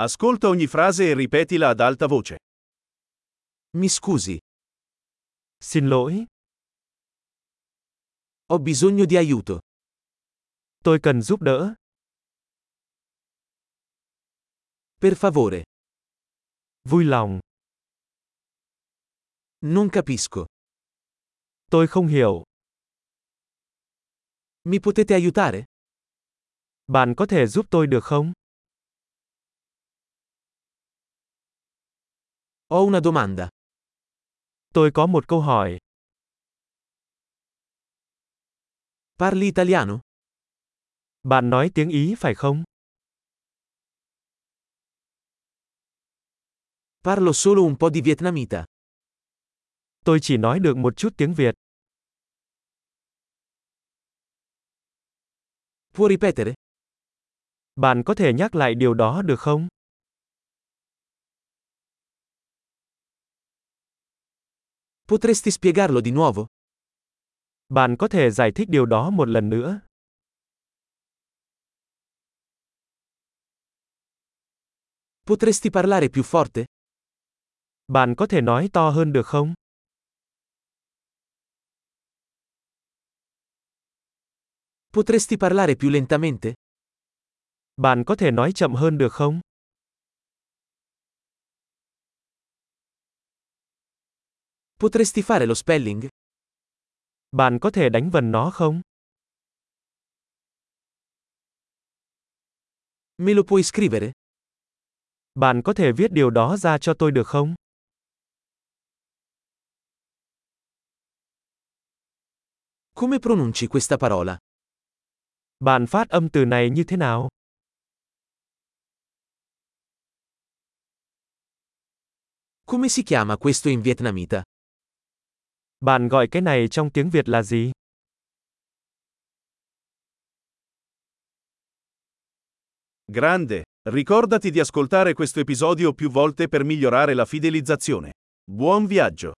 Ascolta ogni frase e ripetila ad alta voce. Mi scusi, Xin lỗi, ho bisogno di aiuto. tôi cần giúp đỡ. Per favore, Vui lòng, non capisco. tôi không hiểu. Mi potete aiutare? Bạn có thể giúp tôi được không? Ho una domanda. Tôi có một câu hỏi. Parli italiano? Bạn nói tiếng Ý phải không? Parlo solo un po' di vietnamita. Tôi chỉ nói được một chút tiếng Việt. Può ripetere? Bạn có thể nhắc lại điều đó được không? Potresti spiegarlo di nuovo? Bạn có thể giải thích điều đó một lần nữa. Potresti parlare più forte? Bạn có thể nói to hơn được không? Potresti parlare più lentamente? Bạn có thể nói chậm hơn được không? Potresti fare lo spelling? Bạn có thể đánh vần nó không? Me lo puoi scrivere? Bạn có thể viết điều đó ra cho tôi được không? Come pronunci questa parola? Bạn phát âm từ này như thế nào? Come si chiama questo in vietnamita? Bạn gọi cái này trong tiếng Việt là gì? Grande! Ricordati di ascoltare questo episodio più volte per migliorare la fidelizzazione. Buon viaggio!